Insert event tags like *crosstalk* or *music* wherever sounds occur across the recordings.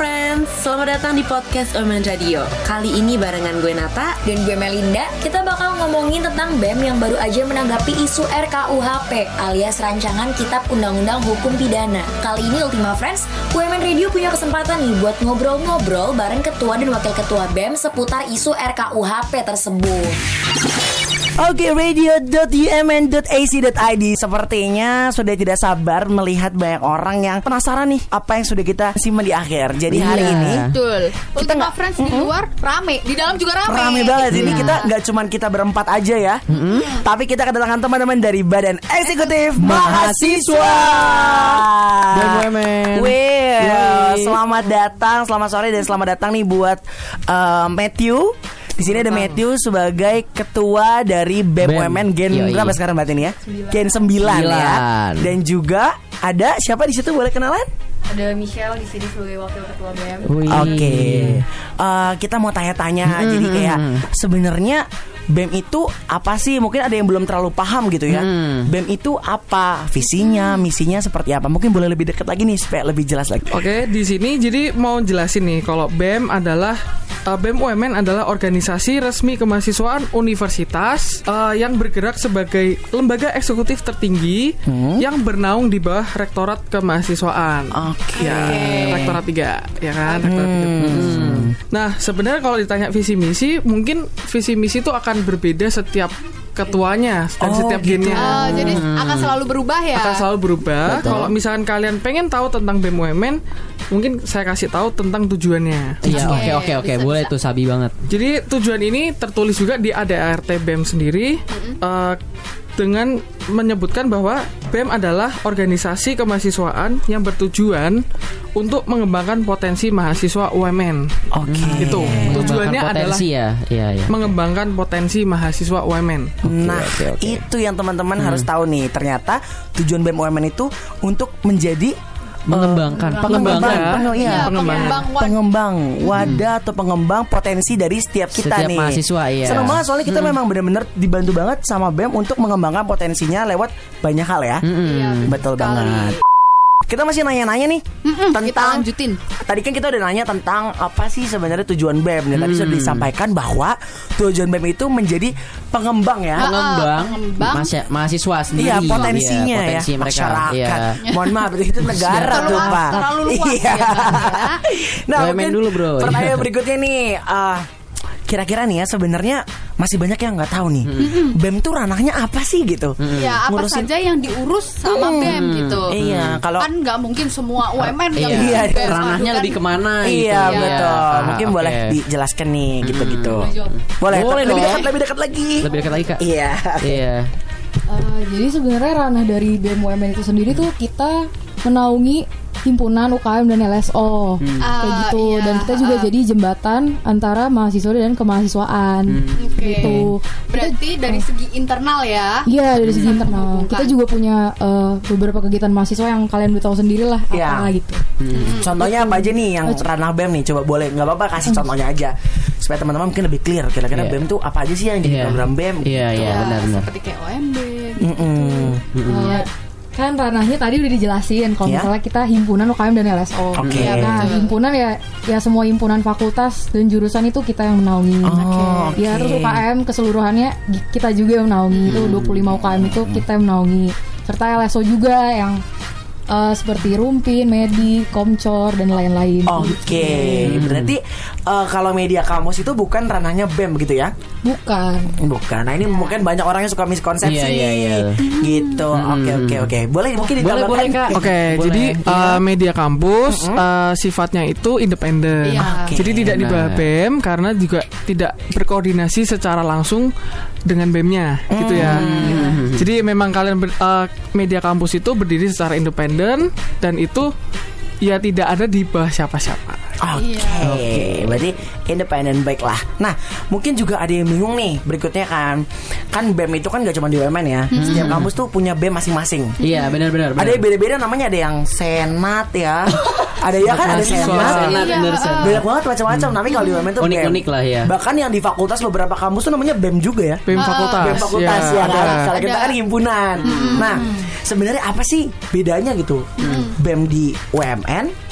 friends, selamat datang di podcast Omen Radio Kali ini barengan gue Nata Dan gue Melinda, kita bakal ngomongin tentang BEM yang baru aja menanggapi isu RKUHP alias Rancangan Kitab Undang-Undang Hukum Pidana. Kali ini Ultima Friends, Women Radio punya kesempatan nih buat ngobrol-ngobrol bareng Ketua dan Wakil Ketua BEM seputar isu RKUHP tersebut. Oke, radio.umn.ac.id Sepertinya sudah tidak sabar melihat banyak orang yang penasaran nih apa yang sudah kita simpan di akhir. Jadi hari Iya. ini Betul. Kita nggak- Friends di luar rame, di dalam juga rame. rame banget. Ini Iya. kita nggak cuman kita berempat aja ya, tapi kita kedatangan teman-teman dari Badan Eksekutif Mahasiswa. Well, Yoi. selamat datang, selamat sore dan selamat datang nih buat uh, Matthew. Di sini ada Matthew sebagai ketua dari BEM BEM. UMN Gen Yoi. berapa sekarang berarti ini ya? Gen 9 ya. Sembilan. Dan juga ada siapa di situ boleh kenalan? Ada Michelle di sini sebagai wakil ketua BEM. Oke. Eh, kita mau tanya-tanya jadi kayak sebenarnya BEM itu apa sih? Mungkin ada yang belum terlalu paham gitu ya. Hmm. BEM itu apa? Visinya, misinya seperti apa? Mungkin boleh lebih dekat lagi nih supaya lebih jelas lagi. Oke, di sini jadi mau jelasin nih kalau BEM adalah uh, BEM UMN adalah organisasi resmi kemahasiswaan universitas uh, yang bergerak sebagai lembaga eksekutif tertinggi yang bernaung di bawah Rektorat Kemahasiswaan. Oke. Ya, Rektorat 3, ya kan? Rektorat 3. Nah, sebenarnya kalau ditanya visi misi, mungkin visi misi itu akan berbeda setiap ketuanya dan Oh, setiap gitu. gennya Ah, jadi akan selalu berubah ya. akan selalu berubah. Kalau misalkan kalian pengen tahu tentang BUMN, mungkin saya kasih tahu tentang tujuannya. Iya, Oke, oke oke boleh bisa. tuh sabi banget. Jadi tujuan ini tertulis juga di ADART BEM sendiri eh, dengan menyebutkan bahwa BEM adalah organisasi kemahasiswaan yang bertujuan untuk mengembangkan potensi mahasiswa UMN. Oke. Itu tujuannya adalah potensi ya. Iya, iya. mengembangkan potensi mahasiswa UMN. Nah, oke, oke. itu yang teman-teman harus tahu nih. Ternyata tujuan BEM UMN itu untuk menjadi Mengembangkan, pengembang, pengembangan. pengembang, iya, Iya, pengembangan. pengembang pengembang wadah atau pengembang potensi dari setiap kita Setiap nih. mahasiswa, iya. Seneng banget soalnya kita memang benar-benar dibantu banget sama BEM untuk mengembangkan potensinya lewat banyak hal ya. Mm-mm. Betul banget. Kita masih nanya-nanya nih Mm-mm, kita tentang lanjutin. Tadi kan kita udah nanya tentang apa sih sebenarnya tujuan BEM dan tadi Hmm. sudah disampaikan bahwa tujuan BEM itu menjadi pengembang ya. Pengembang, pengembang. mahasiswa, mahasiswa sendiri. Iya potensinya Iya, potensi ya mereka. masyarakat. Iya. Mohon maaf itu negara Terlalu tuh pak. terlalu luas Iya. ya, kan, ya. Nah mungkin dulu, bro. Pertanyaan berikutnya nih. ah, Kira-kira nih ya sebenarnya masih banyak yang nggak tahu nih. BEM tuh ranahnya apa sih gitu? Ya, apa Ngurusin- saja yang diurus sama BEM gitu. Iya, kalau kan nggak mungkin semua UMN yang Iya, di BEM. ranahnya Kan lebih ke mana gitu. Iya Iya. betul. Ah, Mungkin oke. boleh dijelaskan nih gitu-gitu. Boleh. Boleh lebih dekat lebih dekat lagi. Lebih dekat lagi, Kak. Iya. Iya. Uh, jadi sebenarnya ranah dari BMUMN itu sendiri tuh kita menaungi himpunan UKM dan LSO kayak Ah, gitu iya. dan kita juga Ah. jadi jembatan antara mahasiswa dan kemahasiswaan Oke. gitu. Berarti dari segi internal ya. Iya dari segi internal menghubungkan. kita juga punya uh, beberapa kegiatan mahasiswa yang kalian udah tahu sendiri lah Iya. apa gitu. Contohnya apa aja nih yang ranah BEM nih? Coba boleh nggak apa-apa kasih contohnya aja supaya teman-teman mungkin lebih clear kira-kira Iya. BEM tuh apa aja sih yang jadi Iya. program BEM? Iya, iya, Ya, benar-benar. Seperti kayak OMB. Mm-mm. Uh, kan ranahnya tadi udah dijelasin kalau Iya. misalnya kita himpunan UKM dan LSO. Oke. Iya, Nah, betul. himpunan ya ya semua himpunan fakultas dan jurusan itu kita yang menaungi. Oh, Ya oke. terus UKM keseluruhannya kita juga yang menaungi. Itu 25 UKM itu kita yang menaungi. Serta LSO juga yang eh, seperti Rumpin, Medi, Komcor dan lain-lain. Oke, berarti eh, kalau media kamus itu bukan ranahnya BEM begitu ya? Bukan. Bukan. Nah ini mungkin banyak orang yang suka miskonsepsi Iya, iya, iya. Gitu. Oke oke oke. Boleh mungkin Boleh, ditambahkan? boleh, Kak. Oke, Boleh. jadi uh, media kampus uh, sifatnya itu independen. Iya. Oke, Jadi tidak di bawah. BEM karena juga tidak berkoordinasi secara langsung dengan BEM-nya, gitu ya. Jadi memang kalian ber- uh, media kampus itu berdiri secara independen dan itu ya tidak ada di bawah siapa-siapa. Oke, berarti independen baiklah. Nah, mungkin juga ada yang bingung nih. Berikutnya kan, kan BEM itu kan gak cuma di UMN ya. Setiap kampus tuh punya BEM masing-masing. Iya, benar-benar. Ada yang beda-beda namanya. Ada yang senat ya. *laughs* ada ya kan ada senat. Senat, Iya, bener, uh. Senat. Banyak banget macam-macam. Tapi kalau di UMN tuh Unik-unik BEM. lah ya. Bahkan yang di fakultas beberapa kampus tuh namanya BEM juga ya. BEM fakultas. BEM fakultas ya, ada. kan. Kalau kita kan himpunan. Nah, sebenarnya apa sih bedanya gitu? BEM di UMN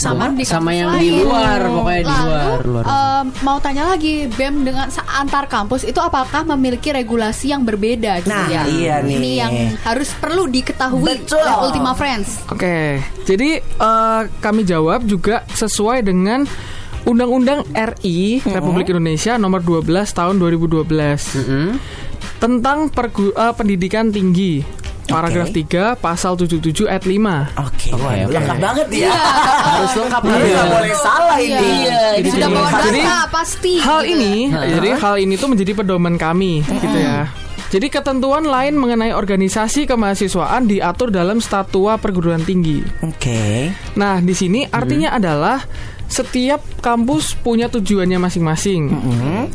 sama di Sama yang di lain. luar, pokoknya di Lalu, luar, luar. em, mau tanya lagi, BEM dengan antar kampus itu apakah memiliki regulasi yang berbeda gitu Nah, ya? iya nih. Ini yang harus perlu diketahui Betul. oleh Ultima Friends. Oke, jadi eh, kami jawab juga sesuai dengan Undang-Undang RI Republik Indonesia Nomor 12 Tahun 2012 Mm-mm. tentang pergu- eh, pendidikan tinggi. Paragraf 3 pasal 77 ayat 5. Oke, Oke, waduh, oke. lengkap banget ya. Harus lengkap ya. nggak boleh salah ini. Iya, ini Sudah bawa data pasti. Hal ini, jadi hal ini tuh menjadi pedoman kami, gitu ya. Jadi ketentuan lain mengenai organisasi kemahasiswaan diatur dalam Statua Perguruan Tinggi. Oke. Nah, di sini artinya adalah setiap kampus punya tujuannya masing-masing,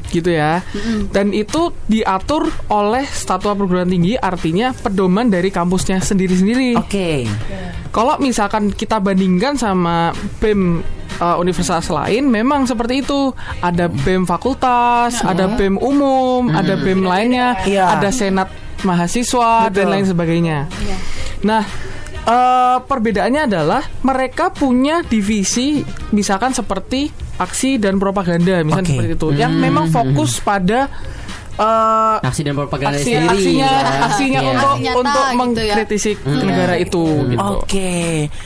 gitu ya. Dan itu diatur oleh Statua Perguruan Tinggi, artinya pedoman dari kampusnya sendiri-sendiri. Oke. Kalau misalkan kita bandingkan sama BEM uh, universitas lain, memang seperti itu. Ada BEM fakultas, ada BEM umum, ada BEM lainnya, Iya. ada senat mahasiswa dan Betul. lain sebagainya. Nah, eh, perbedaannya adalah mereka punya divisi, misalkan seperti aksi dan propaganda, misalnya Oke. seperti itu, yang memang fokus pada eh, Aksi dan propaganda aksi sendiri. aksinya ya. aksinya Iya. untuk Aksi nyata untuk gitu ya. mengkritisi negara itu gitu. Oke,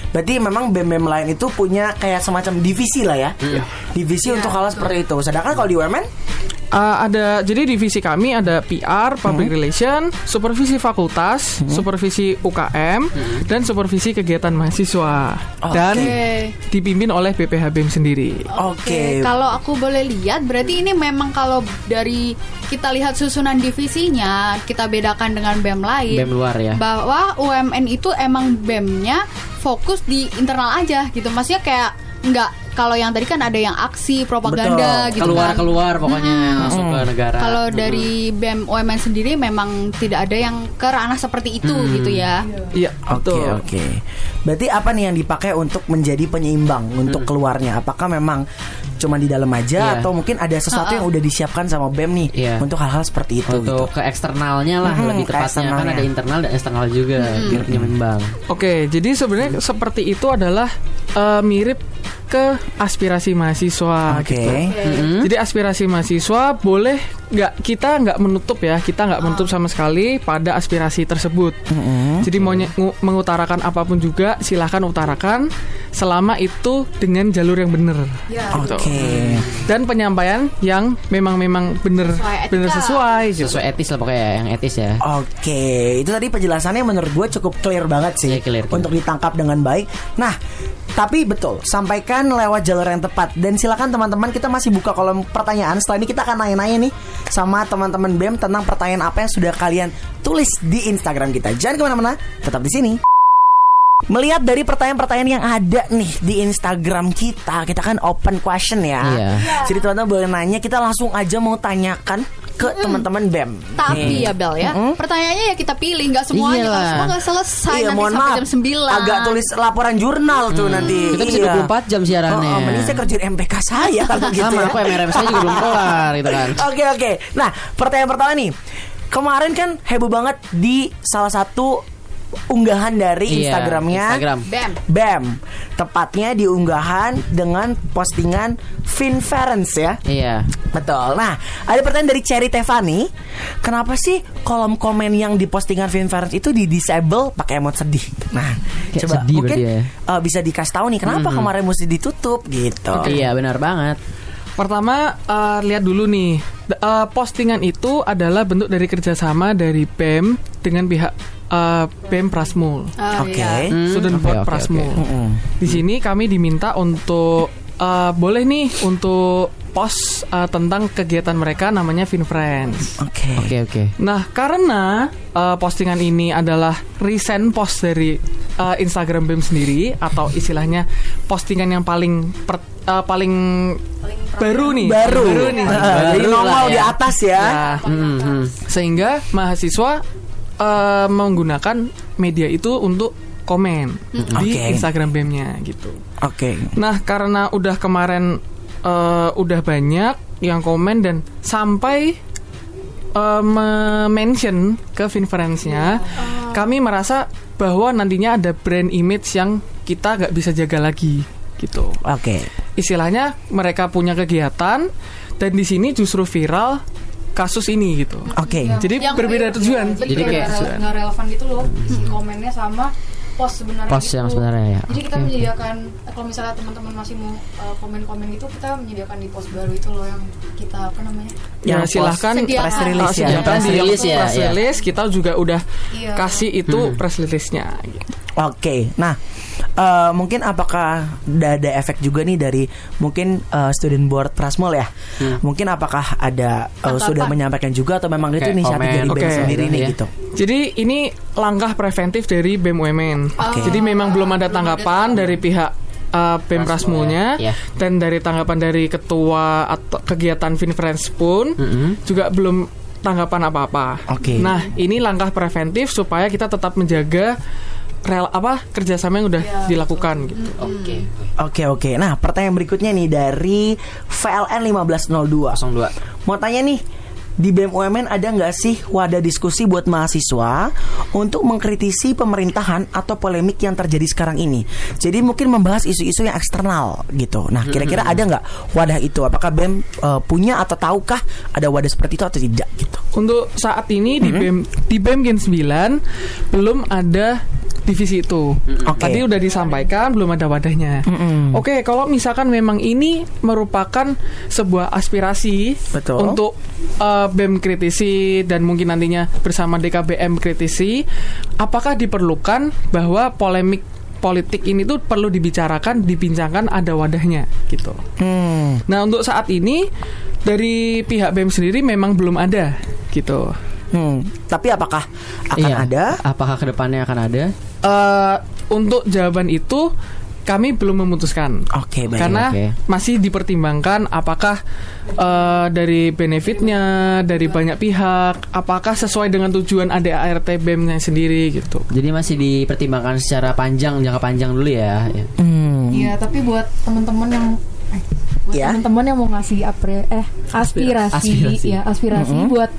berarti memang BEM-BEM lain itu punya kayak semacam divisi lah ya, divisi untuk hal seperti itu. Sedangkan kalau di UMN, Uh, ada jadi divisi kami ada PR, Hmm. Public Relation, supervisi fakultas, supervisi UKM, dan supervisi kegiatan mahasiswa dan Oke. dipimpin oleh BPH BEM sendiri. oke, Kalau aku boleh lihat, berarti ini memang kalau dari kita lihat susunan divisinya, kita bedakan dengan BEM lain. BEM luar ya. Bahwa UMN itu emang BEM-nya fokus di internal aja gitu. Maksudnya kayak nggak kalau yang tadi kan ada yang aksi propaganda Betul. gitu keluar kan. keluar pokoknya masuk ke negara. Kalau dari BEM UMN sendiri memang tidak ada yang ke ranah seperti itu gitu ya. Iya, Oke oke. Berarti apa nih yang dipakai untuk menjadi penyeimbang untuk keluarnya? Apakah memang cuma di dalam aja Iya. atau mungkin ada sesuatu yang udah disiapkan sama BEM nih Iya. untuk hal-hal seperti itu gitu? Untuk ke eksternalnya lah Mhm, lebih ke tepatnya kan ada internal dan eksternal juga biar penyeimbang. Oke, jadi sebenarnya seperti itu adalah uh, mirip ke aspirasi mahasiswa Oke. gitu. Jadi aspirasi mahasiswa boleh nggak kita nggak menutup ya, kita nggak menutup sama sekali pada aspirasi tersebut. Jadi mau mengutarakan apa pun juga silahkan utarakan selama itu dengan jalur yang benar. Gitu. Oke. Dan penyampaian yang memang memang benar benar sesuai. gitu. Sesuai etis lah pokoknya yang etis ya. Oke, itu tadi penjelasannya menurut gue cukup clear banget sih Iya, clear, clear. untuk ditangkap dengan baik. Nah, tapi betul, sampaikan lewat jalur yang tepat dan silakan teman-teman kita masih buka kolom pertanyaan. Setelah ini kita akan nanya-nanya nih sama teman-teman BEM tentang pertanyaan apa yang sudah kalian tulis di Instagram kita. Jangan ke mana-mana, tetap di sini. Melihat dari pertanyaan-pertanyaan yang ada nih di Instagram kita, kita kan open question ya. Iya. Jadi teman-teman boleh nanya, kita langsung aja mau tanyakan ke teman-teman BEM. Tapi Nih. ya Bel ya, pertanyaannya ya kita pilih nggak semuanya, Iyalah. kalau semua nggak selesai Iya, nanti sampai maaf. jam 9 Agak tulis laporan jurnal tuh nanti. Kita bisa Iya. 24 jam siarannya. Oh, oh, mending saya kerjain MPK saya *laughs* kalau gitu Sama ya. aku MRM saya juga belum kelar gitu kan. *laughs* Oke oke. Nah pertanyaan pertama nih. Kemarin kan heboh banget di salah satu unggahan dari Iya, Instagramnya Instagram. BEM. BEM. Tepatnya di unggahan dengan postingan Finference ya. Iya. Betul. Nah, ada pertanyaan dari Cherry Tevani. Kenapa sih kolom komen yang di postingan Finference itu di disable pakai emot sedih? Nah, Kayak coba sedih mungkin ya. uh, bisa dikasih tahu nih kenapa kemarin mesti ditutup gitu. Iya benar banget. Pertama eh, lihat dulu nih eh, postingan itu adalah bentuk dari kerjasama dari BEM dengan pihak eh, BEM Prasmul, Oh, Oke. iya. Student oke, Board oke, Prasmul. Mm-mm. Di sini kami diminta untuk eh, boleh nih untuk post eh, tentang kegiatan mereka namanya FinFriends. Oke. Oke oke. Nah, karena eh, postingan ini adalah recent post dari eh, Instagram BEM sendiri atau istilahnya postingan yang paling per- eh, paling baru nih, Baru. nih. Uh, Jadi Baru nongol lah di ya. atas ya. Nah, Hmm, hmm. sehingga mahasiswa eh, menggunakan media itu untuk komen di Oke. Instagram BEM-nya gitu. Oke. Nah, karena udah kemarin eh, udah banyak yang komen dan sampai eh, mention ke Finference-nya, kami merasa bahwa nantinya ada brand image yang kita nggak bisa jaga lagi. gitu. Oke. Istilahnya mereka punya kegiatan dan di sini justru viral kasus ini gitu. Oke. Jadi Yang- berbeda tujuan. Betul, Jadi kayak- nggak rele- nggak relevan gitu loh si komennya sama post sebenarnya Post gitu. yang sebenarnya ya. Jadi kita menyediakan eh, kalau misalnya teman-teman masih mau uh, komen-komen gitu kita menyediakan di post baru itu loh yang kita apa namanya? Ya Yang silahkan post sediaan. press release ya. sediakan Press release ya, press ya. release kita juga udah Iya. kasih itu press release-nya gitu. Oke, nah eh, mungkin apakah ada efek juga nih dari mungkin eh, student board Prasmul ya? Mungkin apakah ada eh, sudah menyampaikan juga atau memang itu Kayak inisiatif komen. dari BEM Oke. sendiri nih Ya. gitu? Jadi ini langkah preventif dari BEM UMN. Oke. Jadi memang belum ada tanggapan dari pihak uh, BEM Prasmulnya ya. dan dari tanggapan dari ketua atau kegiatan Finfriends pun Mm-mm. juga belum tanggapan apa-apa. Oke. Nah, ini langkah preventif supaya kita tetap menjaga rel apa kerjasama yang udah dilakukan gitu. Oke. Oke oke. Nah pertanyaan berikutnya nih dari VLN 1502. 02. Mau tanya nih di BEM UMN ada nggak sih wadah diskusi buat mahasiswa untuk mengkritisi pemerintahan atau polemik yang terjadi sekarang ini? Jadi mungkin membahas isu-isu yang eksternal gitu. Nah kira-kira ada nggak wadah itu? Apakah BEM eh, punya atau tahukah ada wadah seperti itu atau tidak gitu? Untuk saat ini di BEM di BEM Gen 9 belum ada divisi itu. Oke. Tadi udah disampaikan belum ada wadahnya. Mm-mm. Oke, kalau misalkan memang ini merupakan sebuah aspirasi Betul. untuk uh, BEM kritisi dan mungkin nantinya bersama DKBM kritisi, apakah diperlukan bahwa polemik politik ini tuh perlu dibicarakan, dibincangkan ada wadahnya gitu. Hmm. Nah, untuk saat ini dari pihak BEM sendiri memang belum ada gitu. Hmm. Tapi apakah akan Iya. ada? Apakah ke depannya akan ada? Eh, untuk jawaban itu kami belum memutuskan. Oke baik. Karena oke. masih dipertimbangkan apakah eh, dari benefitnya dari banyak pihak, apakah sesuai dengan tujuan ADART BEM-nya sendiri gitu. Jadi masih dipertimbangkan secara panjang, jangka panjang dulu ya. Ya. Hmm. Iya, tapi buat teman-teman yang eh, buat Ya. teman-teman yang mau ngasih apre eh aspirasi, Aspirasi. ya aspirasi Mm-mm. buat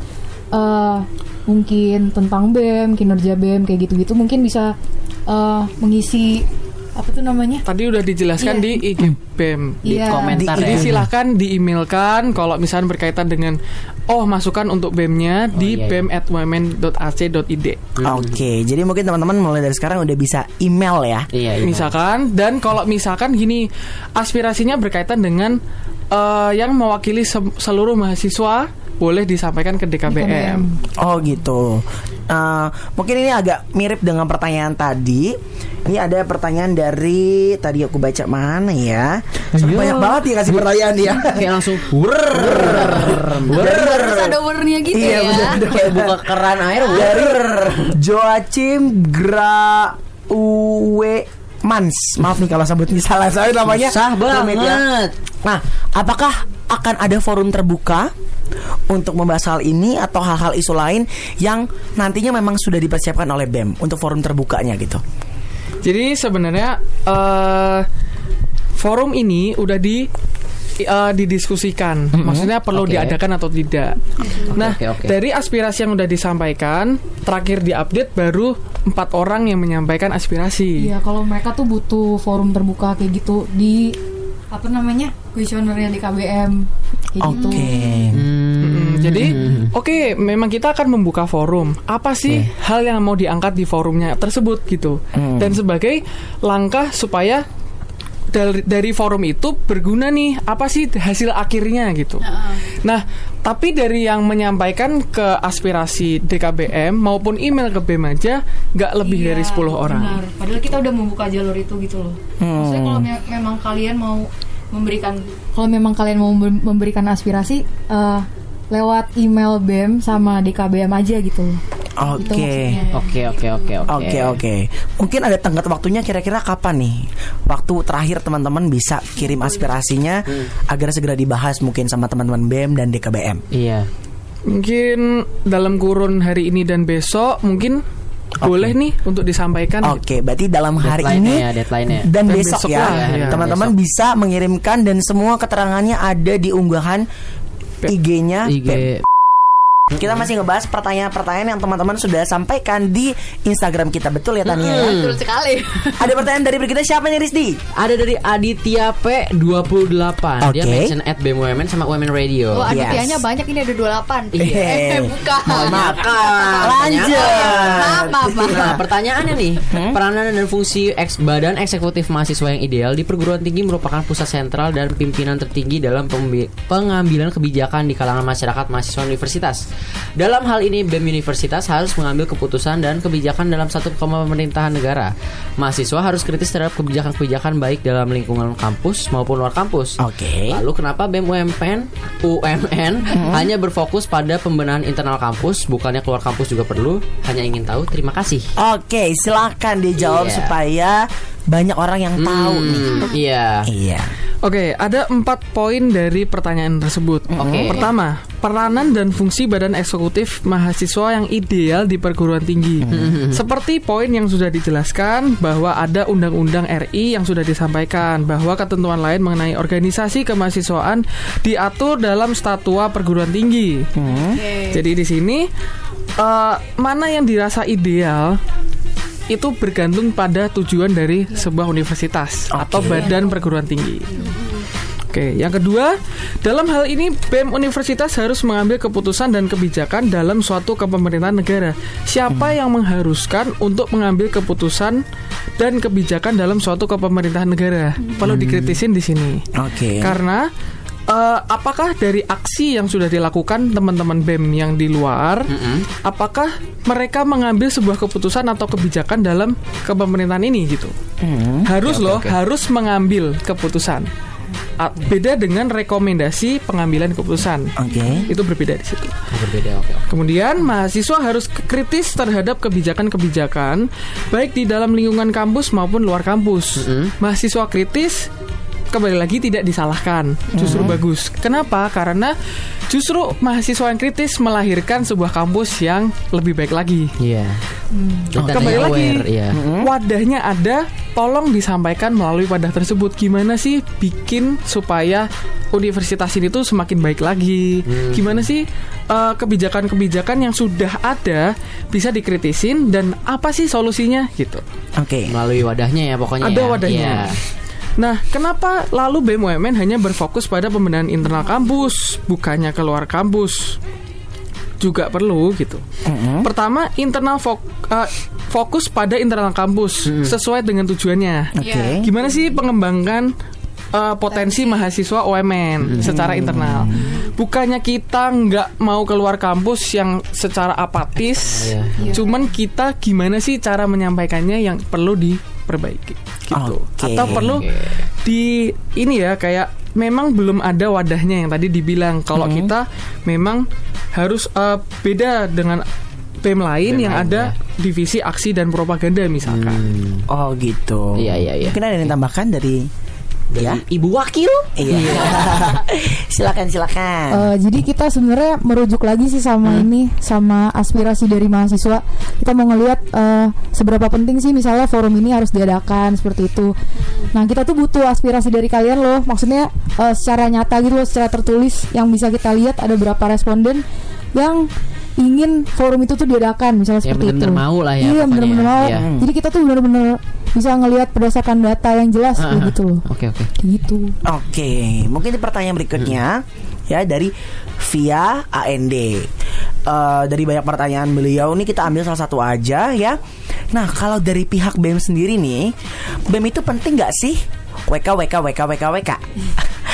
eh, mungkin tentang BEM, kinerja BEM kayak gitu-gitu mungkin bisa eh, mengisi apa tuh namanya? Tadi udah dijelaskan Iya. di IG BEM. Di Iya. komentar Di- Jadi ya. silahkan diemailkan kalau misalnya berkaitan dengan oh masukan untuk BEM-nya di iya, iya. bem@women.ac.id. Oke, jadi mungkin teman-teman mulai dari sekarang udah bisa email ya. Iya, iya. Misalkan dan kalau misalkan gini aspirasinya berkaitan dengan eh, yang mewakili se- seluruh mahasiswa boleh disampaikan ke DKBM. Oh gitu. Eh, mungkin ini agak mirip dengan pertanyaan tadi. Ini ada pertanyaan dari tadi aku baca mana ya? Iya. Banyak banget ya kasih pertanyaan dia. *laughs* Kayak langsung Terus ada warnanya gitu Iya ya. kayak buka keran air. Dari Joachim Gra Uwe Mans. Maaf nih kalau sebutnya salah *laughs* saya namanya. Susah ya. banget. Nah, apakah akan ada forum terbuka untuk membahas hal ini atau hal-hal isu lain yang nantinya memang sudah dipersiapkan oleh BEM untuk forum terbukanya gitu? Jadi sebenarnya eh, forum ini udah di eh, didiskusikan, maksudnya perlu Oke. diadakan atau tidak. nah, oke, oke. dari aspirasi yang udah disampaikan, terakhir diupdate baru empat orang yang menyampaikan aspirasi. Iya, kalau mereka tuh butuh forum terbuka kayak gitu di apa namanya? kuesionernya di KBM gitu. Oke. Mm, jadi, oke, memang kita akan membuka forum. Apa sih hal yang mau diangkat di forumnya tersebut gitu? Dan sebagai langkah supaya dari, dari forum itu berguna nih apa sih hasil akhirnya gitu. Nah, tapi dari yang menyampaikan ke aspirasi DKBM maupun email ke BEM aja nggak lebih Iya, dari 10 orang. Benar. Padahal kita udah membuka jalur itu gitu loh. Maksudnya kalau me- memang kalian mau memberikan kalau memang kalian mau mem- memberikan aspirasi eh, lewat email BEM sama DKBM aja gitu. Oke. Oke, oke, oke, oke. Oke oke. Mungkin ada tenggat waktunya kira-kira kapan nih? Waktu terakhir teman-teman bisa kirim aspirasinya agar segera dibahas mungkin sama teman-teman BEM dan DKBM. Iya. Mungkin dalam kurun hari ini dan besok mungkin boleh nih untuk disampaikan. gitu. Oke, berarti dalam hari ini ya, deadline-nya. dan, Dan besok, besok ya, lah, ya. teman-teman Besok. bisa mengirimkan dan semua keterangannya ada di unggahan Igueña. Igue Kita masih ngebahas pertanyaan-pertanyaan yang teman-teman sudah sampaikan di Instagram kita. Betul ya Tania? ya? Betul sekali. *laughs* Ada pertanyaan dari berikutnya siapa nih Rizdi? Ada dari Aditya P28 Dia Oke. mention at BMWMN sama Women Radio Oh, Yes. aditianya banyak ini ada 28. Iya. *laughs* Eh, bukan. Maaf. Lanjut Maaf, maaf, maaf. Nah, pertanyaannya nih, peranan dan fungsi eks badan eksekutif mahasiswa yang ideal di perguruan tinggi merupakan pusat sentral dan pimpinan tertinggi dalam pengambilan kebijakan di kalangan masyarakat mahasiswa universitas. Dalam hal ini, BEM Universitas harus mengambil keputusan dan kebijakan dalam satu pemerintahan negara. Mahasiswa harus kritis terhadap kebijakan-kebijakan baik dalam lingkungan kampus maupun luar kampus. Oke. Lalu kenapa BEM UMPN UMN hanya berfokus pada pembenahan internal kampus, bukannya keluar kampus juga perlu? Hanya ingin tahu. Terima kasih. Oke, silakan dijawab Iya. supaya banyak orang yang tahu nih. Hmm, Iya. Iya. Oke, ada empat poin dari pertanyaan tersebut. Oke. Pertama, peranan dan fungsi badan eksekutif mahasiswa yang ideal di perguruan tinggi. Seperti poin yang sudah dijelaskan bahwa ada Undang-Undang RI yang sudah disampaikan bahwa ketentuan lain mengenai organisasi kemahasiswaan diatur dalam statua perguruan tinggi. Jadi di sini eh, mana yang dirasa ideal itu bergantung pada tujuan dari sebuah universitas atau badan perguruan tinggi. Oke, yang kedua, dalam hal ini BEM Universitas harus mengambil keputusan dan kebijakan dalam suatu kepemerintahan negara. Siapa yang mengharuskan untuk mengambil keputusan dan kebijakan dalam suatu kepemerintahan negara? Perlu dikritisin di sini. Oke. Karena eh, apakah dari aksi yang sudah dilakukan teman-teman BEM yang di luar, apakah mereka mengambil sebuah keputusan atau kebijakan dalam kepemerintahan ini gitu? Harus loh, harus mengambil keputusan. Beda dengan rekomendasi pengambilan keputusan. Oke. Itu berbeda di situ. Berbeda. Oke. oke. Kemudian mahasiswa harus kritis terhadap kebijakan-kebijakan baik di dalam lingkungan kampus maupun luar kampus. Mahasiswa kritis kembali lagi tidak disalahkan, justru bagus. Kenapa? Karena justru mahasiswa yang kritis melahirkan sebuah kampus yang lebih baik lagi. Iya. Dan Kembali tadanya lagi, aware, Iya. wadahnya ada, tolong disampaikan melalui wadah tersebut. Gimana sih bikin supaya universitas ini tuh semakin baik lagi? Gimana sih eh, kebijakan-kebijakan yang sudah ada bisa dikritisin dan apa sih solusinya gitu? Oke. Melalui wadahnya ya pokoknya. Ada ya. wadahnya. Iya. Nah, kenapa lalu BUMN hanya berfokus pada pembenahan internal kampus, bukannya keluar kampus? Juga perlu gitu. Pertama, internal fok- eh, fokus pada internal kampus sesuai dengan tujuannya. Oke. Gimana sih pengembangkan eh, potensi mahasiswa OMN secara internal? Bukannya kita nggak mau keluar kampus yang secara apatis, Iya. cuman kita gimana sih cara menyampaikannya yang perlu diperbaiki gitu. Oke. Atau perlu di ini ya kayak memang belum ada wadahnya yang tadi dibilang kalau Hmm. kita memang harus eh, beda dengan BEM lain BEM yang lain, ada ya. divisi aksi dan propaganda misalkan. Oh gitu. Iya, iya, iya. Mungkin ada yang ditambahkan dari Dari ya? Ibu Wakil. Iya. *laughs* silakan silakan. Eh, jadi kita sebenarnya merujuk lagi sih sama ini sama aspirasi dari mahasiswa. Kita mau ngelihat eh, seberapa penting sih misalnya forum ini harus diadakan seperti itu. Nah kita tuh butuh aspirasi dari kalian loh. Maksudnya eh, secara nyata gitu loh, secara tertulis yang bisa kita lihat ada berapa responden yang ingin forum itu tuh diadakan misalnya Ya, seperti bener-bener itu. mau lah ya Iya pokoknya. bener-bener mau. Iya. Jadi kita tuh bener-bener bisa ngelihat berdasarkan data yang jelas Ah, kayak ah. gitu loh. Oke oke. Gitu. Oke, mungkin di pertanyaan berikutnya ya dari via AND. Eh, dari banyak pertanyaan beliau nih kita ambil salah satu aja ya. Nah kalau dari pihak BEM sendiri nih, BEM itu penting nggak sih? WK WK WK WK WK.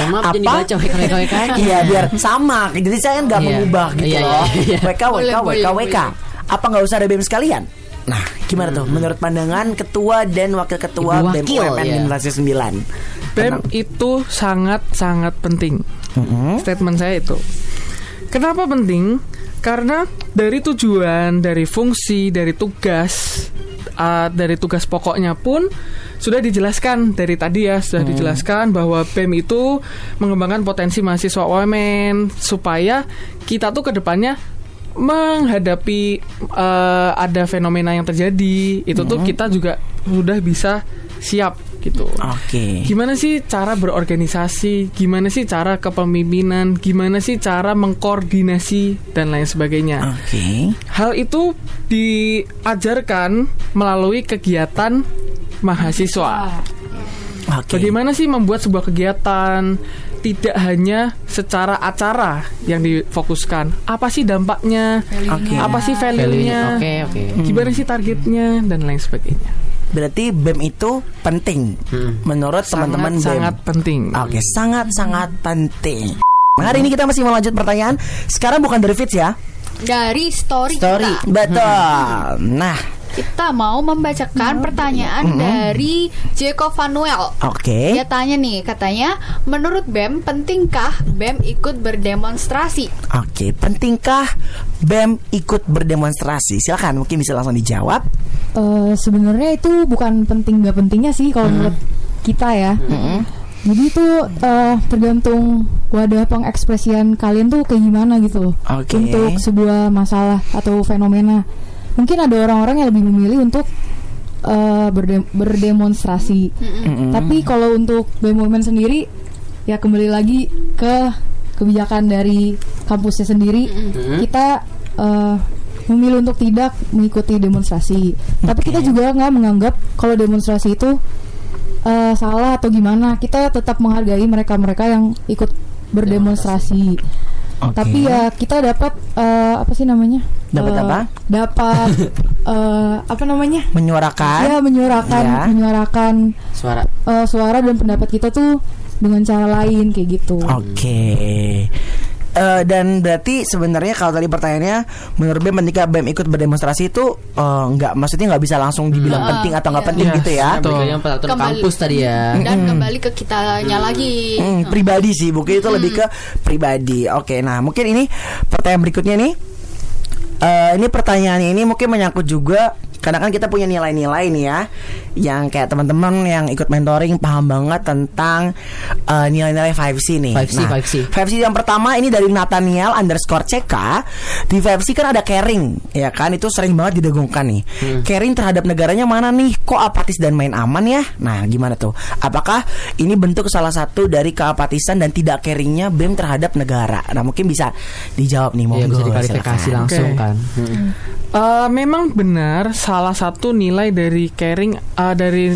Maaf jadi baca WK WK. Iya biar sama. Jadi saya nggak Iya. mengubah gitu Iya, loh. iya, iya. WK WK WK WK. Apa nggak usah ada BEM sekalian? Nah, gimana tuh menurut pandangan ketua dan wakil ketua Ibu BEM wakil, UMN ya. generasi 9? BEM itu sangat-sangat penting. Statement saya itu. Kenapa penting? Karena dari tujuan, dari fungsi, dari tugas, uh, dari tugas pokoknya pun sudah dijelaskan dari tadi ya sudah dijelaskan bahwa BEM itu mengembangkan potensi mahasiswa OMN supaya kita tuh ke depannya menghadapi uh, ada fenomena yang terjadi itu tuh kita juga sudah bisa siap gitu. Oke. Gimana sih cara berorganisasi? Gimana sih cara kepemimpinan? Gimana sih cara mengkoordinasi dan lain sebagainya? Oke. Hal itu diajarkan melalui kegiatan mahasiswa. Oke. Bagaimana sih membuat sebuah kegiatan tidak hanya secara acara yang difokuskan? Apa sih dampaknya? Oke. Apa sih Value-nya. value-nya? Oke, oke. Gimana sih targetnya dan lain sebagainya? Berarti BEM itu penting menurut teman-teman BEM. sangat penting. Oke, sangat-sangat penting. Nah, hari ini kita masih mau lanjut pertanyaan. Sekarang bukan dari Fitz ya. Dari story, Story. kita. Betul. Nah, Kita mau membacakan pertanyaan dari Jeko Vanuel. oke. Dia tanya nih, katanya, menurut BEM pentingkah BEM ikut berdemonstrasi? Oke, pentingkah BEM ikut berdemonstrasi? Silakan, mungkin bisa langsung dijawab. Eh, sebenarnya itu bukan penting nggak pentingnya sih kalau menurut kita ya. Jadi itu eh, tergantung wadah pengekspresian kalian tuh kayak gimana gitu loh. Oke. Untuk sebuah masalah atau fenomena. Mungkin ada orang-orang yang lebih memilih untuk eh, berde- berdemonstrasi. Tapi kalau untuk BEM Women sendiri ya kembali lagi ke kebijakan dari kampusnya sendiri. Kita eh, memilih untuk tidak mengikuti demonstrasi. Tapi kita juga nggak menganggap kalau demonstrasi itu eh, salah atau gimana. Kita tetap menghargai mereka-mereka yang ikut berdemonstrasi. Oke. Tapi ya kita dapat eh, apa sih namanya? Dapat Eh, apa? Dapat *laughs* eh, apa namanya? Menyuarakan. Ya menyuarakan Ya. menyuarakan Suara. eh, suara dan pendapat kita tuh dengan cara lain kayak gitu. Oke. Eh, dan berarti sebenarnya kalau tadi pertanyaannya menurut BEM ketika BEM ikut berdemonstrasi itu eh, nggak maksudnya nggak bisa langsung dibilang Hmm. penting atau nggak Iya. penting Iya, gitu ya. betul. Yang peraturan Kembali. kampus tadi ya. Dan kembali ke kitanya lagi. Hmm, pribadi sih, mungkin itu lebih ke pribadi. Oke, nah mungkin ini pertanyaan berikutnya nih. Eh, ini pertanyaan ini mungkin menyangkut juga karena kan kita punya nilai-nilai nih ya, yang kayak teman-teman yang ikut mentoring paham banget tentang eh, nilai-nilai 5C nih. 5C, nah, 5C. 5C yang pertama ini dari Nathaniel underscore CK Di 5C kan ada caring Ya kan itu sering banget didengungkan nih Caring terhadap negaranya mana nih Kok apatis dan main aman ya Nah gimana tuh Apakah ini bentuk salah satu dari keapatisan Dan tidak caringnya BEM terhadap negara Nah mungkin bisa dijawab nih Iya, Monggo bisa diklarifikasi silakan. langsung Oke. kan. Hmm. Eh, memang benar salah satu nilai dari caring eh, dari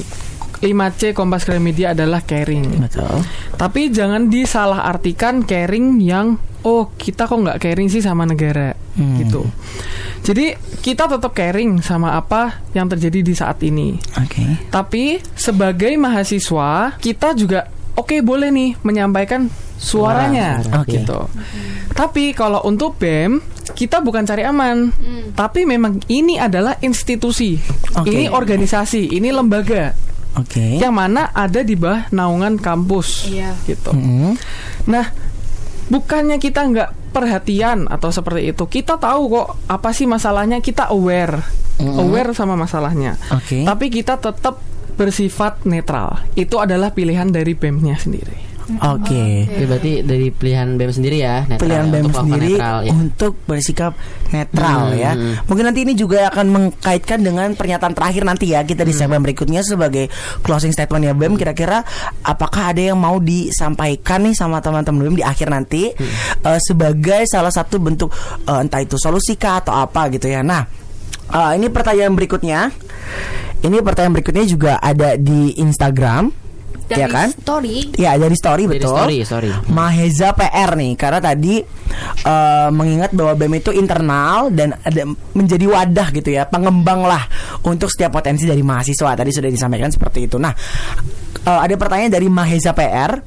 5C Kompas Gramedia adalah caring. Betul Tapi jangan disalahartikan caring yang oh kita kok nggak caring sih sama negara Hmm. gitu. Jadi kita tetap caring sama apa yang terjadi di saat ini. Oke Tapi sebagai mahasiswa kita juga oke boleh nih menyampaikan suaranya Suara. Oke. gitu. Tapi kalau untuk BEM kita bukan cari aman, tapi memang ini adalah institusi, Oke. ini organisasi, ini lembaga Oke yang mana ada di bawah naungan kampus, Iya. gitu. Mm-mm. Nah, bukannya kita nggak perhatian atau seperti itu, kita tahu kok apa sih masalahnya, kita aware, aware sama masalahnya. Oke. Tapi kita tetap bersifat netral. Itu adalah pilihan dari BEM-nya sendiri. Oke Oke, berarti dari pilihan BEM sendiri ya, netral pilihan ya, BEM untuk sendiri netral ya. untuk bersikap netral Hmm. ya. Mungkin nanti ini juga akan mengkaitkan dengan pernyataan terakhir nanti ya kita di Hmm. segmen berikutnya sebagai closing statement ya BEM kira-kira apakah ada yang mau disampaikan nih sama teman-teman BEM di akhir nanti Hmm. eh, sebagai salah satu bentuk eh, entah itu solusi kah atau apa gitu ya. Nah, eh, ini pertanyaan berikutnya. Ini pertanyaan berikutnya juga ada di Instagram. Dari ya kan? story Ya dari story Dari betul. story, story. Maheza PR nih karena tadi eh, mengingat bahwa BEM itu internal dan ada menjadi wadah gitu ya pengembang lah untuk setiap potensi dari mahasiswa tadi sudah disampaikan seperti itu. Nah eh, ada pertanyaan dari Maheza PR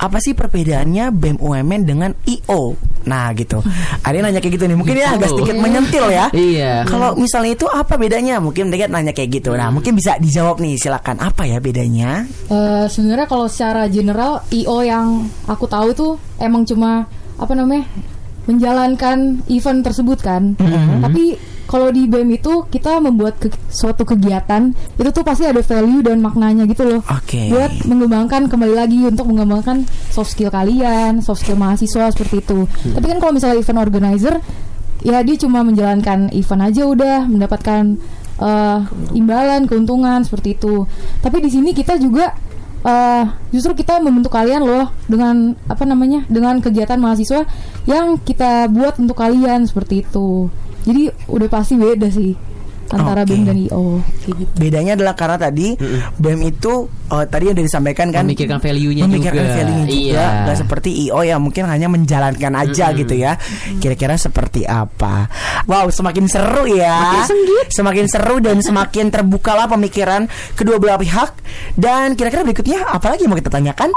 apa sih perbedaannya BEM UMN dengan IO? Nah gitu. Ada yang nanya kayak gitu nih mungkin ya agak sedikit menyentil ya. *laughs* Iya. Kalau misalnya itu apa bedanya? Mungkin mereka nanya kayak gitu. Nah mungkin bisa dijawab nih silakan apa ya bedanya? Eh, sebenarnya kalau secara general IO yang aku tahu itu emang cuma apa namanya menjalankan event tersebut kan. Tapi kalau di BEM itu kita membuat ke- suatu kegiatan itu tuh pasti ada value dan maknanya gitu loh. Oke. Buat mengembangkan kembali lagi untuk mengembangkan soft skill kalian, soft skill mahasiswa seperti itu. Tapi kan kalau misalnya event organizer ya dia cuma menjalankan event aja udah mendapatkan eh, imbalan, keuntungan seperti itu. Tapi di sini kita juga eh, justru kita membentuk kalian loh dengan apa namanya dengan kegiatan mahasiswa yang kita buat untuk kalian seperti itu. Jadi udah pasti beda sih antara Oke. BEM dan IO kayak gitu. Bedanya adalah karena tadi BEM itu eh, tadi yang udah disampaikan kan Memikirkan value-nya memikirkan juga. value-nya juga Iya. nggak seperti IO yang mungkin hanya menjalankan aja gitu ya. Kira-kira seperti apa? Wow, semakin seru ya. Semakin seru dan semakin terbukalah pemikiran kedua belah pihak. Dan kira-kira berikutnya apa lagi yang mau kita tanyakan?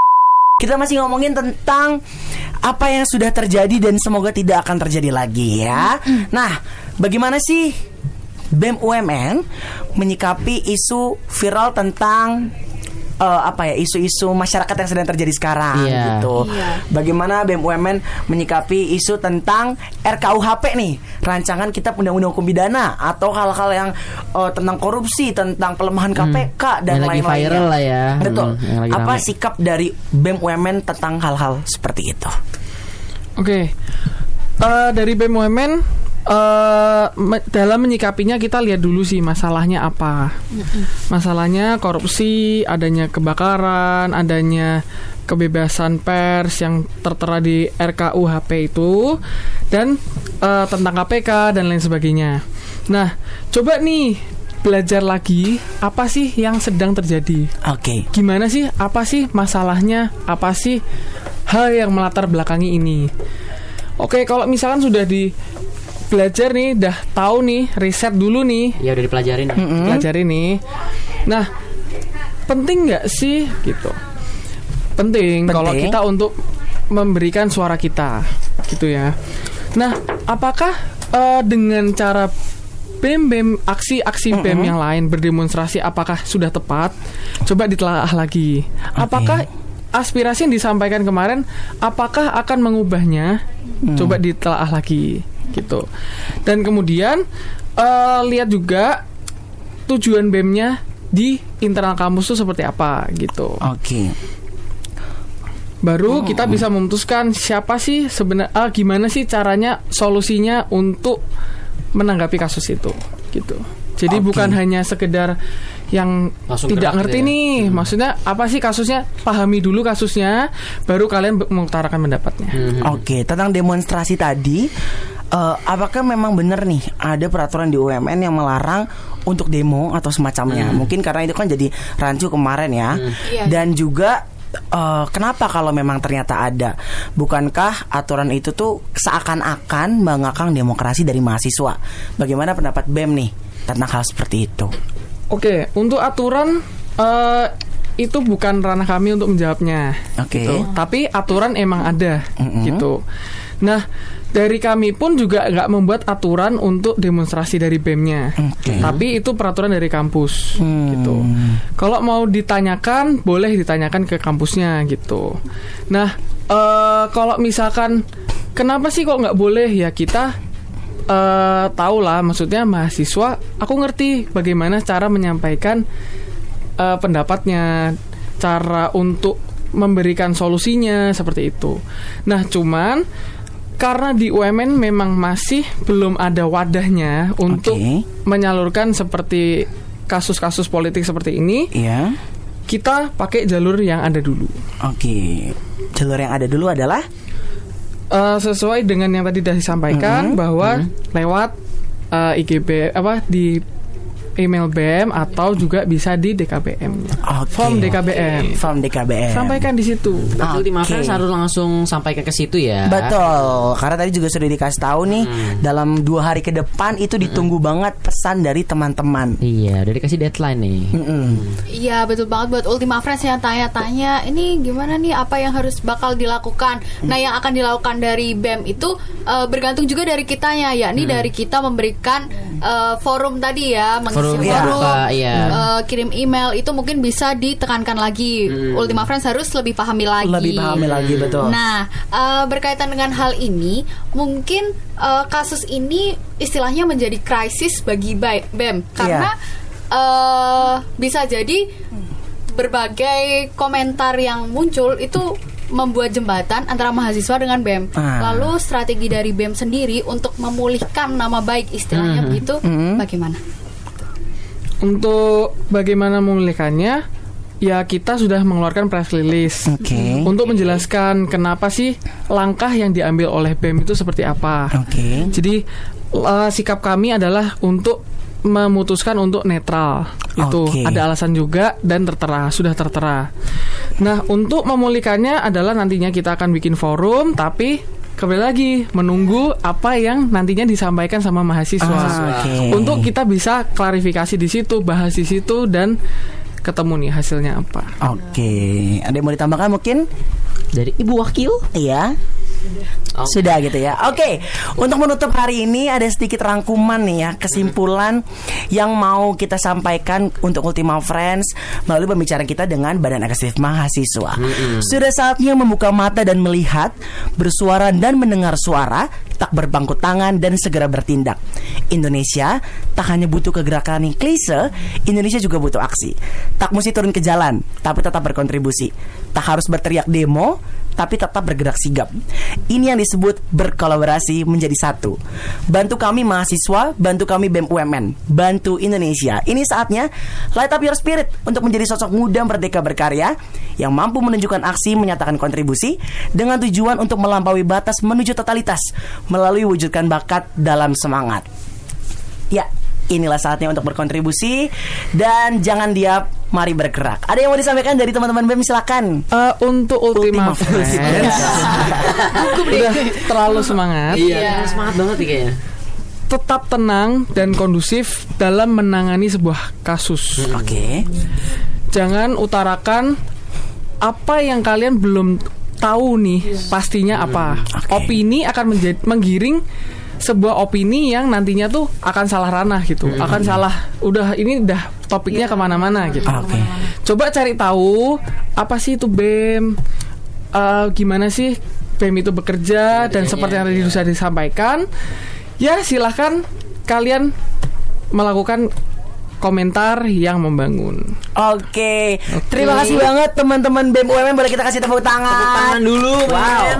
Kita masih ngomongin tentang apa yang sudah terjadi dan semoga tidak akan terjadi lagi ya. Nah, bagaimana sih BEM UMN menyikapi isu viral tentang eh, apa ya isu-isu masyarakat yang sedang terjadi sekarang Iya. gitu. Bagaimana BEM UMN menyikapi isu tentang RKUHP nih, rancangan Kitab Undang-Undang Hukum Pidana atau hal-hal yang eh, tentang korupsi, tentang pelemahan KPK dan Yang lagi lain-lainnya. viral lah ya. Betul. Hmm, apa rame. sikap dari BEM UMN tentang hal-hal seperti itu? Oke. Eh, dari BUMN eh me- dalam menyikapinya kita lihat dulu sih masalahnya apa. Masalahnya korupsi, adanya kebakaran, adanya kebebasan pers yang tertera di RKUHP itu dan eh, tentang KPK dan lain sebagainya. Nah, coba nih belajar lagi apa sih yang sedang terjadi Oke. gimana sih apa sih masalahnya apa sih hal yang melatar belakangi ini oke kalau misalkan sudah di belajar nih dah tahu nih riset dulu nih. Ya udah dipelajarin. pelajari nih. Nah penting nggak sih gitu? Penting, kalau Penting. kita untuk memberikan suara kita gitu ya. Nah apakah eh, dengan cara BEM BEM aksi-aksi BEM yang lain berdemonstrasi apakah sudah tepat? Coba ditelaah lagi. Apakah aspirasi yang disampaikan kemarin apakah akan mengubahnya? Coba ditelaah lagi gitu. Dan kemudian eh, lihat juga tujuan BEM-nya di internal kampus itu seperti apa gitu. Oke. baru kita bisa memutuskan siapa sih sebenarnya gimana sih caranya solusinya untuk menanggapi kasus itu gitu. Jadi Oke. bukan hanya sekedar yang Langsung tidak ngerti gitu ya. nih maksudnya apa sih kasusnya pahami dulu kasusnya baru kalian mengutarakan pendapatnya. Oke, tentang demonstrasi tadi, eh, apakah memang benar nih ada peraturan di UMN yang melarang untuk demo atau semacamnya? Mungkin karena itu kan jadi rancu kemarin ya. Dan juga eh, kenapa kalau memang ternyata ada? Bukankah aturan itu tuh seakan-akan mengakang demokrasi dari mahasiswa? Bagaimana pendapat BEM nih tentang hal seperti itu? Oke, untuk aturan eh, itu bukan ranah kami untuk menjawabnya. Oke. gitu. Tapi aturan emang ada Mm-mm. gitu. Nah, dari kami pun juga nggak membuat aturan untuk demonstrasi dari BEM-nya. Oke. Tapi itu peraturan dari kampus Hmm. gitu. Kalau mau ditanyakan, boleh ditanyakan ke kampusnya gitu. Nah, eh, kalau misalkan kenapa sih kok nggak boleh ya kita eh tahu lah maksudnya mahasiswa aku ngerti bagaimana cara menyampaikan eh, pendapatnya cara untuk memberikan solusinya seperti itu nah cuman karena di UMN memang masih belum ada wadahnya untuk Oke. menyalurkan seperti kasus-kasus politik seperti ini Iya. kita pakai jalur yang ada dulu Oke. Jalur yang ada dulu adalah Eh, sesuai dengan yang tadi sudah disampaikan bahwa lewat eh, IGB apa di email BM atau juga bisa di DKBM-nya. Oke. Form DKBM. Form DKBM. Sampaikan di situ. Ultima. Friends harus langsung sampaikan ke situ ya. Betul, karena tadi juga sudah dikasih tahu nih dalam dua hari ke depan itu ditunggu banget pesan dari teman-teman. Iya, udah dikasih deadline nih. Iya betul banget buat Ultima Friends yang tanya-tanya ini gimana nih apa yang harus bakal dilakukan. Nah yang akan dilakukan dari BEM itu eh, bergantung juga dari kitanya yakni dari kita memberikan eh, forum tadi ya mengisi Forum iya. apa, iya. eh, kirim email itu mungkin bisa ditekankan lagi. Ultima Friends harus lebih pahami lagi. Lebih pahami lagi betul. Nah, eh, berkaitan dengan hal ini, mungkin eh, kasus ini istilahnya menjadi krisis bagi Ba- BEM karena eh, bisa jadi berbagai komentar yang muncul itu membuat jembatan antara mahasiswa dengan BEM. Ah. Lalu strategi dari BEM sendiri untuk memulihkan nama baik istilahnya begitu, bagaimana? Untuk bagaimana memulihkannya, ya kita sudah mengeluarkan press release Oke. untuk menjelaskan kenapa sih langkah yang diambil oleh BEM itu seperti apa. Oke. Jadi eh, sikap kami adalah untuk memutuskan untuk netral. Itu ada alasan juga dan tertera, sudah tertera. Nah, untuk memulihkannya adalah nantinya kita akan bikin forum tapi kembali lagi menunggu apa yang nantinya disampaikan sama mahasiswa. Ah, oke. Untuk kita bisa klarifikasi di situ, bahas di situ dan ketemu nih hasilnya apa. Oke. Ada yang mau ditambahkan mungkin? Dari Ibu Wakil. Iya. Oh. Sudah gitu ya. Oke, untuk menutup hari ini ada sedikit rangkuman nih ya, kesimpulan yang mau kita sampaikan untuk Ultima Friends melalui pembicaraan kita dengan Badan Eksekutif Mahasiswa. Sudah saatnya membuka mata dan melihat, bersuara dan mendengar suara, tak berpangku tangan dan segera bertindak. Indonesia tak hanya butuh kegerakan yang klise, Indonesia juga butuh aksi. Tak mesti turun ke jalan, tapi tetap berkontribusi. Tak harus berteriak demo, tapi tetap bergerak sigap. Ini yang disebut berkolaborasi menjadi satu. Bantu kami mahasiswa, bantu kami BEM UMN, bantu Indonesia. Ini saatnya light up your spirit untuk menjadi sosok muda merdeka berkarya yang mampu menunjukkan aksi menyatakan kontribusi dengan tujuan untuk melampaui batas menuju totalitas melalui wujudkan bakat dalam semangat. Ya, inilah saatnya untuk berkontribusi dan jangan diam, mari bergerak. Ada yang mau disampaikan dari teman-teman BEM silakan. Eh, untuk Ultima, Ultima Friends, Friends. *laughs* udah terlalu semangat. Iya, semangat banget nih kayaknya. Tetap tenang dan kondusif dalam menangani sebuah kasus. Oke. Jangan utarakan apa yang kalian belum tahu nih pastinya apa. Oke. Opini akan menjadi menggiring sebuah opini yang nantinya tuh akan salah ranah gitu, akan salah. Udah ini udah topiknya ke mana-mana gitu. Oke. Coba cari tahu apa sih itu BEM, Eh, gimana sih BEM itu bekerja dan seperti yang tadi sudah disampaikan. Ya silahkan kalian melakukan komentar yang membangun. Oke. Terima kasih banget teman-teman BEM UMN boleh kita kasih tepuk tangan. Tepuk tangan dulu, Wow. men.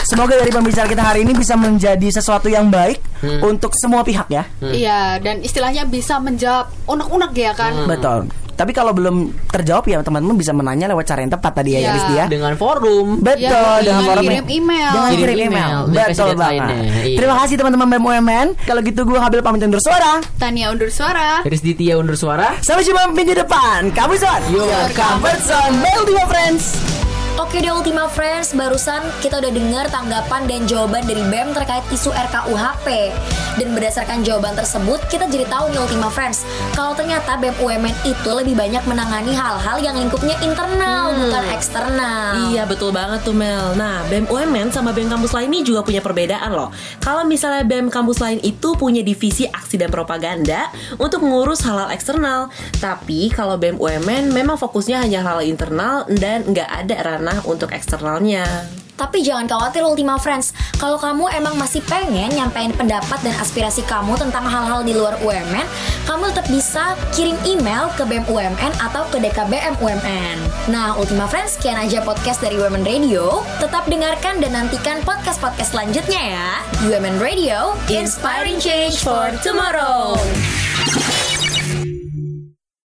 Semoga dari pembicara kita hari ini bisa menjadi sesuatu yang baik untuk semua pihak ya. Iya, dan istilahnya bisa menjawab unek-unek ya kan. Betul. Tapi kalau belum terjawab ya teman-teman bisa menanya lewat cara yang tepat tadi ya, Iya. Yaris dia. Dengan forum. Betul, Ya, dengan dengan forum kirim email. Dengan Kirim kirim email. Betul banget. iya. Terima kasih teman-teman BEM UMN. Kalau gitu gue ngambil pamit undur suara. Tania undur suara. Dari Ditya undur suara. Sampai jumpa minggu depan. Kamu Zon. Your comfort zone. Bel Ultima Friends. Oke deh Ultima Friends, barusan kita udah dengar tanggapan dan jawaban dari BEM terkait isu RKUHP. Dan berdasarkan jawaban tersebut, kita jadi tahu nih Ultima Friends, kalau ternyata BEM UMN itu lebih banyak menangani hal-hal yang lingkupnya internal, bukan eksternal. Iya betul banget tuh Mel Nah BEM UMN sama BEM kampus lain ini juga punya perbedaan loh Kalau misalnya BEM kampus lain itu punya divisi aksi dan propaganda Untuk mengurus hal-hal eksternal Tapi kalau BEM UMN memang fokusnya hanya hal internal Dan nggak ada untuk eksternalnya Tapi jangan khawatir Ultima Friends, kalau kamu emang masih pengen nyampein pendapat dan aspirasi kamu tentang hal-hal di luar UMN, kamu tetap bisa kirim email ke BEM UMN atau ke DKBM UMN. Nah, Ultima Friends, sekian aja podcast dari UMN Radio. Tetap dengarkan dan nantikan podcast-podcast selanjutnya ya. UMN Radio, inspiring change for tomorrow.